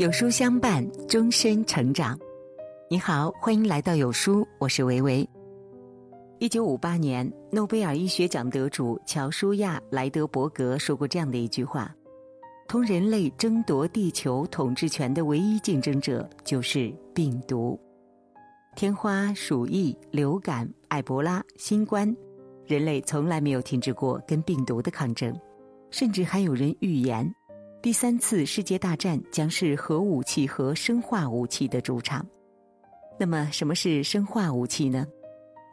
有书相伴，终身成长。你好，欢迎来到有书，我是维维。一九五八年，诺贝尔医学奖得主乔舒亚·莱德伯格说过这样的一句话：“同人类争夺地球统治权的唯一竞争者就是病毒。天花、鼠疫、流感、埃博拉、新冠，人类从来没有停止过跟病毒的抗争，甚至还有人预言。”第三次世界大战将是核武器和生化武器的主场。那么，什么是生化武器呢？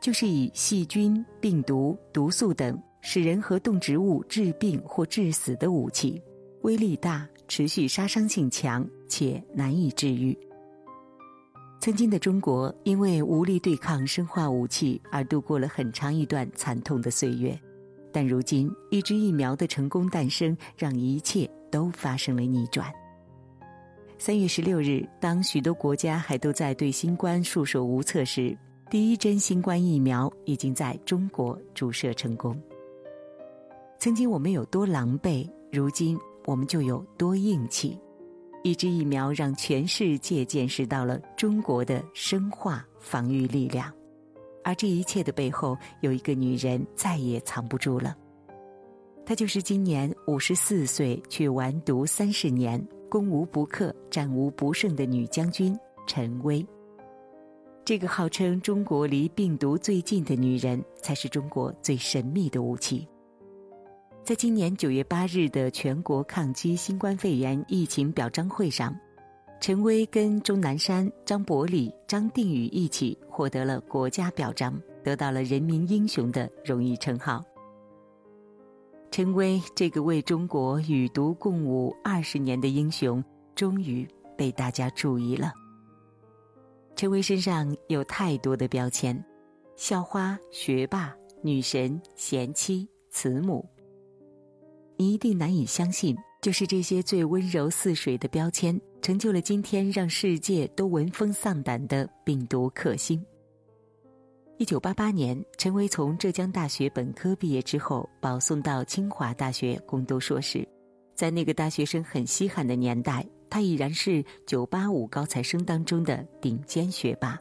就是以细菌、病毒、毒素等使人和动植物致病或致死的武器，威力大、持续杀伤性强且难以治愈。曾经的中国因为无力对抗生化武器而度过了很长一段惨痛的岁月，但如今一支疫苗的成功诞生，让一切。都发生了逆转。三月十六日，当许多国家还都在对新冠束手无策时，第一针新冠疫苗已经在中国注射成功。曾经我们有多狼狈，如今我们就有多硬气。一支疫苗让全世界见识到了中国的生化防御力量，而这一切的背后，有一个女人再也藏不住了。她就是今年五十四岁却完读三十年、攻无不克、战无不胜的女将军陈薇。这个号称中国离病毒最近的女人，才是中国最神秘的武器。在今年九月八日的全国抗击新冠肺炎疫情表彰会上，陈薇跟钟南山、张伯礼、张定宇一起获得了国家表彰，得到了人民英雄的荣誉称号。陈薇这个为中国与毒共舞二十年的英雄，终于被大家注意了。陈薇身上有太多的标签：校花、学霸、女神、贤妻、慈母。你一定难以相信，就是这些最温柔似水的标签，成就了今天让世界都闻风丧胆的病毒克星。一九八八年，陈薇从浙江大学本科毕业之后，保送到清华大学攻读硕士。在那个大学生很稀罕的年代，他已然是九八五高材生当中的顶尖学霸。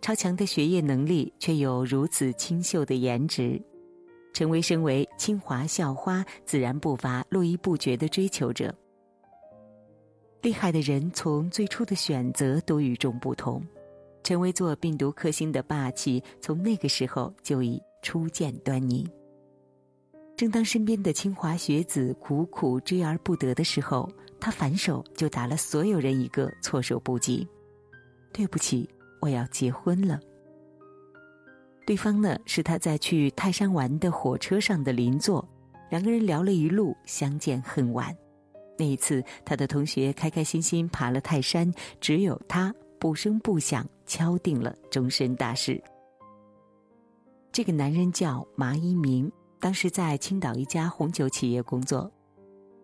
超强的学业能力，却有如此清秀的颜值。陈薇身为清华校花，自然不乏络绎不绝的追求者。厉害的人，从最初的选择都与众不同。成为做病毒克星的霸气，从那个时候就已初见端倪。正当身边的清华学子苦苦追而不得的时候，他反手就打了所有人一个措手不及。对不起，我要结婚了。对方呢，是他在去泰山玩的火车上的邻座，两个人聊了一路，相见恨晚。那一次，他的同学开开心心爬了泰山，只有他。不声不响敲定了终身大事。这个男人叫马一鸣，当时在青岛一家红酒企业工作，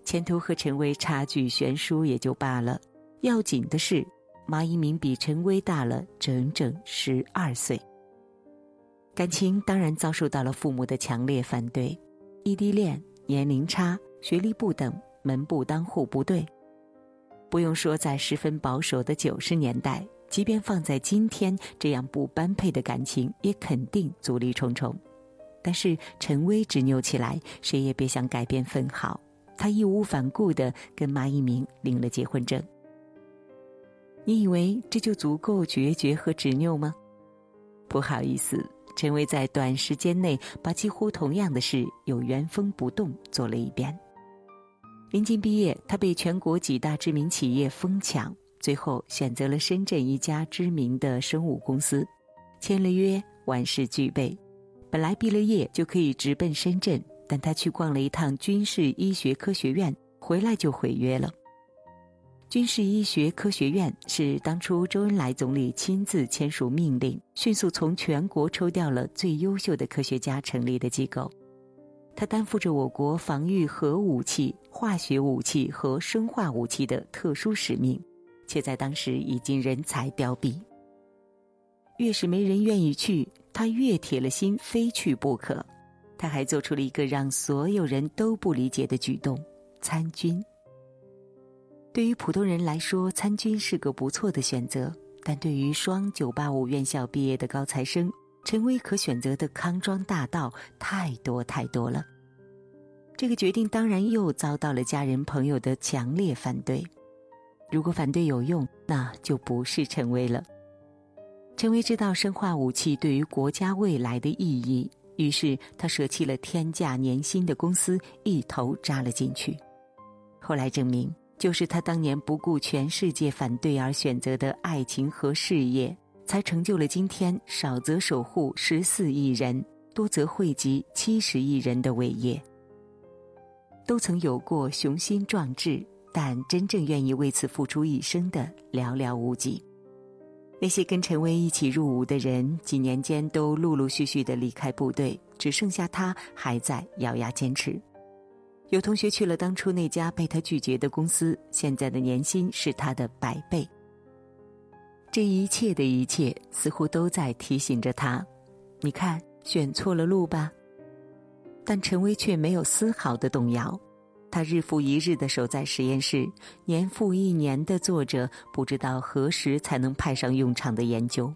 前途和陈薇差距悬殊也就罢了，要紧的是马一鸣比陈薇大了整整十二岁。感情当然遭受到了父母的强烈反对，异地恋、年龄差、学历不等，门不当户不对。不用说，在十分保守的九十年代，即便放在今天，这样不般配的感情也肯定阻力重重。但是陈薇执拗起来，谁也别想改变分毫。他义无反顾的跟马一鸣领了结婚证。你以为这就足够决绝和执拗吗？不好意思，陈薇在短时间内把几乎同样的事又原封不动做了一遍。临近毕业，他被全国几大知名企业疯抢，最后选择了深圳一家知名的生物公司，签了约，万事俱备。本来毕了业就可以直奔深圳，但他去逛了一趟军事医学科学院，回来就毁约了。军事医学科学院是当初周恩来总理亲自签署命令，迅速从全国抽调了最优秀的科学家成立的机构。他担负着我国防御核武器、化学武器和生化武器的特殊使命，却在当时已经人才凋敝。越是没人愿意去，他越铁了心非去不可。他还做出了一个让所有人都不理解的举动：参军。对于普通人来说，参军是个不错的选择，但对于双985院校毕业的高材生，陈薇可选择的康庄大道太多太多了。这个决定当然又遭到了家人朋友的强烈反对。如果反对有用，那就不是陈薇了。陈薇知道生化武器对于国家未来的意义，于是他舍弃了天价年薪的公司，一头扎了进去。后来证明，就是他当年不顾全世界反对而选择的爱情和事业，才成就了今天少则守护十四亿人，多则惠及七十亿人的伟业。都曾有过雄心壮志，但真正愿意为此付出一生的寥寥无几。那些跟陈薇一起入伍的人，几年间都陆陆续续的离开部队，只剩下他还在咬牙坚持。有同学去了当初那家被他拒绝的公司，现在的年薪是他的百倍。这一切的一切，似乎都在提醒着他：你看，选错了路吧。但陈薇却没有丝毫的动摇，她日复一日的守在实验室，年复一年的做着不知道何时才能派上用场的研究，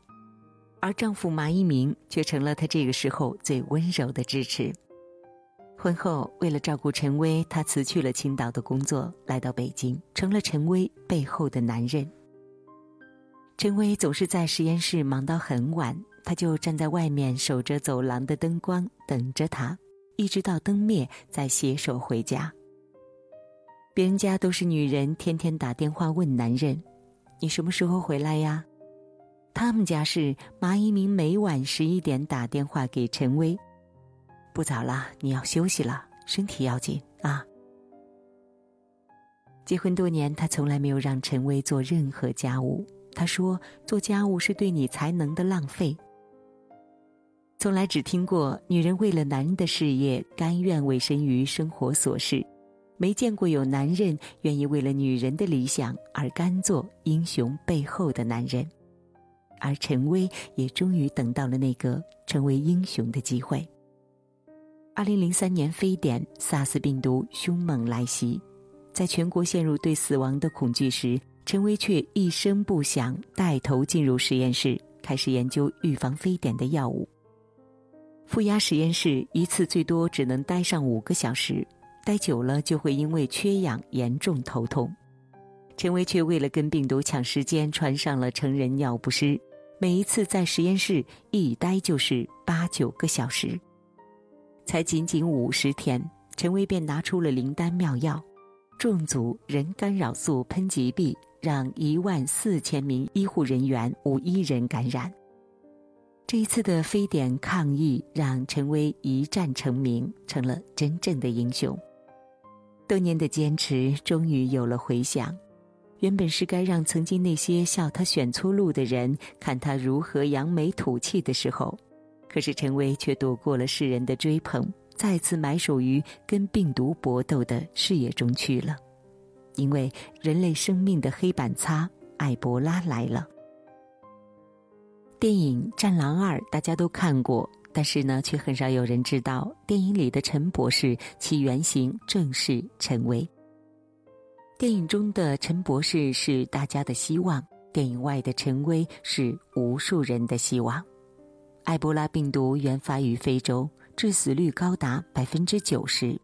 而丈夫马一鸣却成了她这个时候最温柔的支持。婚后，为了照顾陈薇，他辞去了青岛的工作，来到北京，成了陈薇背后的男人。陈薇总是在实验室忙到很晚，他就站在外面守着走廊的灯光，等着他。一直到灯灭，再携手回家。别人家都是女人天天打电话问男人：“你什么时候回来呀？”他们家是马一鸣每晚十一点打电话给陈薇：“不早了，你要休息了，身体要紧啊。”结婚多年，他从来没有让陈薇做任何家务。他说：“做家务是对你才能的浪费。”从来只听过女人为了男人的事业甘愿委身于生活琐事，没见过有男人愿意为了女人的理想而甘做英雄背后的男人。而陈薇也终于等到了那个成为英雄的机会。二零零三年非典，SARS 病毒凶猛来袭，在全国陷入对死亡的恐惧时，陈薇却一声不响带头进入实验室，开始研究预防非典的药物。负压实验室一次最多只能待上五个小时，待久了就会因为缺氧严重头痛。陈薇却为了跟病毒抢时间，穿上了成人尿不湿，每一次在实验室一待就是八九个小时。才仅仅五十天，陈薇便拿出了灵丹妙药，重组人干扰素喷剂臂，让一万四千名医护人员无一人感染。这一次的非典抗疫，让陈薇一战成名，成了真正的英雄。多年的坚持终于有了回响，原本是该让曾经那些笑他选错路的人看他如何扬眉吐气的时候，可是陈薇却躲过了世人的追捧，再次埋首于跟病毒搏斗的事业中去了。因为人类生命的黑板擦——埃博拉来了。电影《战狼二》大家都看过，但是呢，却很少有人知道电影里的陈博士其原型正是陈薇。电影中的陈博士是大家的希望，电影外的陈薇是无数人的希望。埃博拉病毒原发于非洲，致死率高达百分之九十，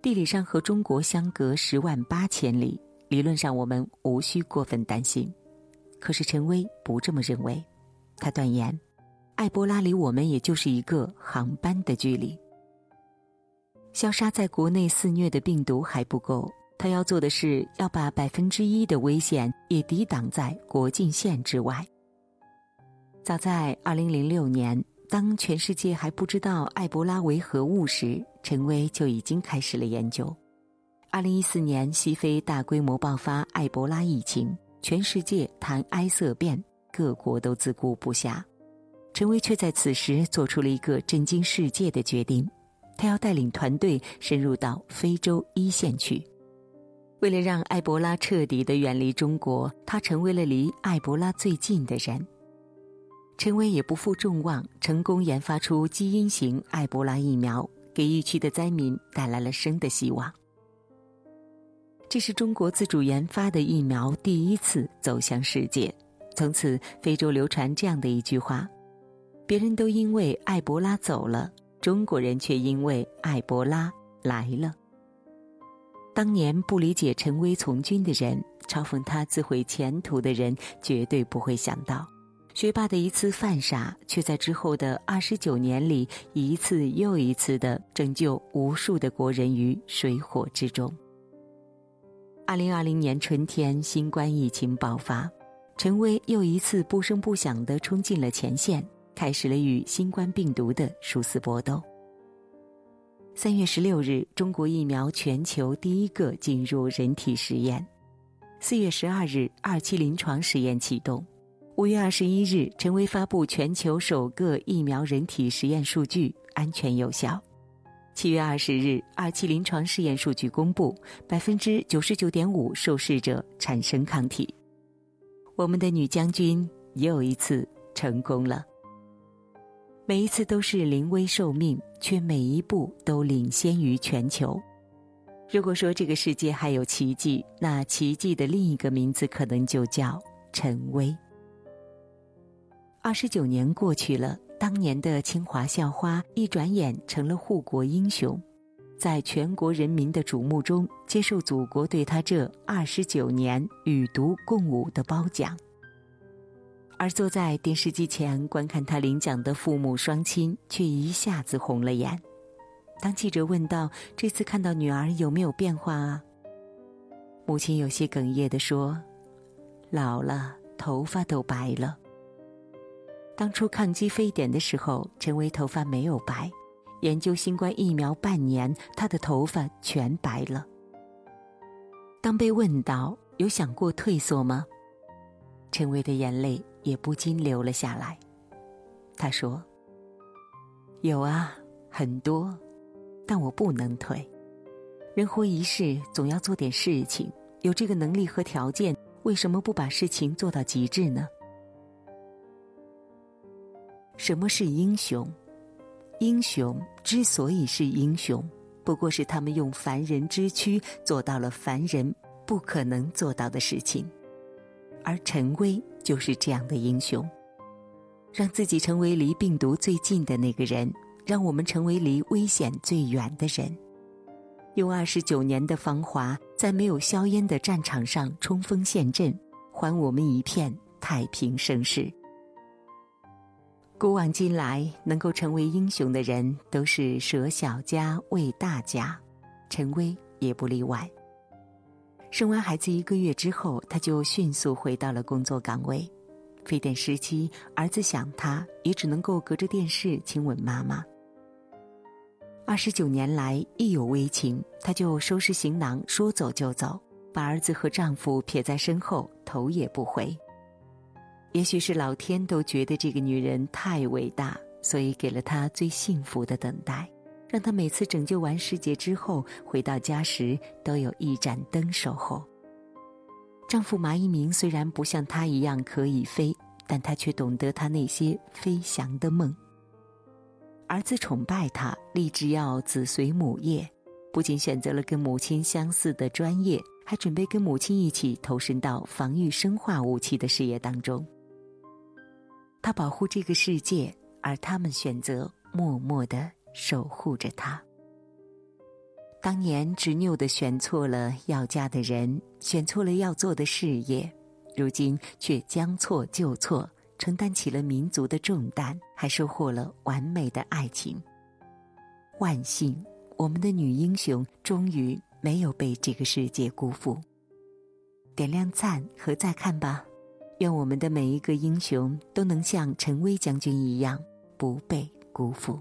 地理上和中国相隔十万八千里，理论上我们无需过分担心。可是陈薇不这么认为。他断言，埃博拉离我们也就是一个航班的距离。消杀在国内肆虐的病毒还不够，他要做的是要把百分之一的危险也抵挡在国境线之外。早在二零零六年，当全世界还不知道埃博拉为何物时，陈薇就已经开始了研究。二零一四年，西非大规模爆发埃博拉疫情，全世界谈埃色变。各国都自顾不暇，陈薇却在此时做出了一个震惊世界的决定：他要带领团队深入到非洲一线去。为了让埃博拉彻底的远离中国，他成为了离埃博拉最近的人。陈薇也不负众望，成功研发出基因型埃博拉疫苗，给疫区的灾民带来了生的希望。这是中国自主研发的疫苗第一次走向世界。从此，非洲流传这样的一句话：“别人都因为埃博拉走了，中国人却因为埃博拉来了。”当年不理解陈薇从军的人，嘲讽他自毁前途的人，绝对不会想到，学霸的一次犯傻，却在之后的二十九年里，一次又一次的拯救无数的国人于水火之中。二零二零年春天，新冠疫情爆发，陈薇又一次不声不响的冲进了前线，开始了与新冠病毒的殊死搏斗。三月十六日，中国疫苗全球第一个进入人体实验。四月十二日，二期临床实验启动。五月二十一日，陈薇发布全球首个疫苗人体实验数据，安全有效。七月二十日，二期临床试验数据公布，百分之九十九点五受试者产生抗体。我们的女将军又一次成功了。每一次都是临危受命，却每一步都领先于全球。如果说这个世界还有奇迹，那奇迹的另一个名字可能就叫陈薇。二十九年过去了，当年的清华校花一转眼成了护国英雄，在全国人民的瞩目中接受祖国对他这二十九年与毒共舞的褒奖。而坐在电视机前观看他领奖的父母双亲，却一下子红了眼。当记者问到：“这次看到女儿有没有变化啊？”母亲有些哽咽的说：“老了，头发都白了。当初抗击非典的时候，陈薇头发没有白；研究新冠疫苗半年，她的头发全白了。当被问到有想过退缩吗？陈薇的眼泪。也不禁流了下来。他说：“有啊，很多，但我不能退。人活一世，总要做点事情。有这个能力和条件，为什么不把事情做到极致呢？什么是英雄？英雄之所以是英雄，不过是他们用凡人之躯做到了凡人不可能做到的事情。而陈薇。”就是这样的英雄，让自己成为离病毒最近的那个人，让我们成为离危险最远的人，用二十九年的芳华，在没有硝烟的战场上冲锋陷阵，还我们一片太平盛世。古往今来，能够成为英雄的人，都是舍小家为大家，陈薇也不例外。生完孩子一个月之后，她就迅速回到了工作岗位。非典时期，儿子想她，也只能够隔着电视亲吻妈妈。二十九年来，一有危情，她就收拾行囊，说走就走，把儿子和丈夫撇在身后，头也不回。也许是老天都觉得这个女人太伟大，所以给了她最幸福的等待。让她每次拯救完世界之后回到家时，都有一盏灯守候。丈夫马一鸣虽然不像她一样可以飞，但他却懂得她那些飞翔的梦。儿子崇拜他，立志要子随母业，不仅选择了跟母亲相似的专业，还准备跟母亲一起投身到防御生化武器的事业当中。他保护这个世界，而他们选择默默的。守护着他。当年执拗的选错了要嫁的人，选错了要做的事业，如今却将错就错，承担起了民族的重担，还收获了完美的爱情。万幸，我们的女英雄终于没有被这个世界辜负。点亮赞和再看吧，愿我们的每一个英雄都能像陈薇将军一样，不被辜负。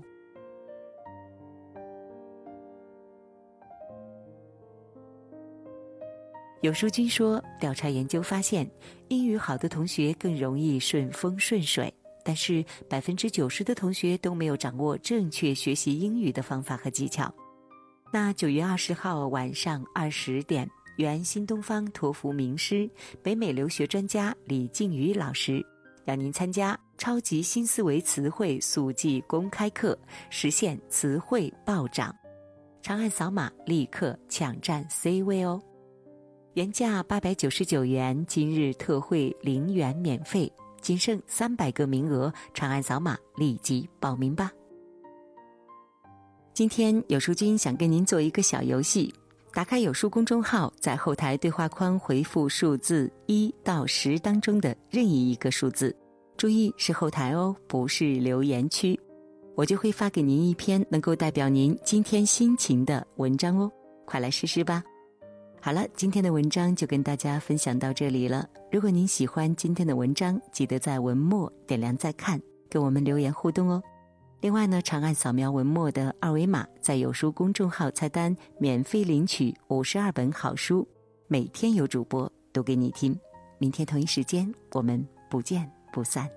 有书君说，调查研究发现，英语好的同学更容易顺风顺水，但是百分之九十的同学都没有掌握正确学习英语的方法和技巧。那九月二十号晚上二十点，原新东方托福名师、北美留学专家李静瑜老师，邀您参加超级新思维词汇速记公开课，实现词汇暴涨。长按扫码，立刻抢占 C 位哦！原价八百九十九元，今日特惠零元免费，仅剩三百个名额，长按扫码立即报名吧。今天有书君想跟您做一个小游戏，打开有书公众号，在后台对话框回复数字一到十当中的任意一个数字，注意是后台哦，不是留言区，我就会发给您一篇能够代表您今天心情的文章哦，快来试试吧。好了，今天的文章就跟大家分享到这里了。如果您喜欢今天的文章，记得在文末点亮再看，跟我们留言互动哦。另外呢，长按扫描文末的二维码，在有书公众号菜单免费领取五十二本好书，每天有主播读给你听。明天同一时间，我们不见不散。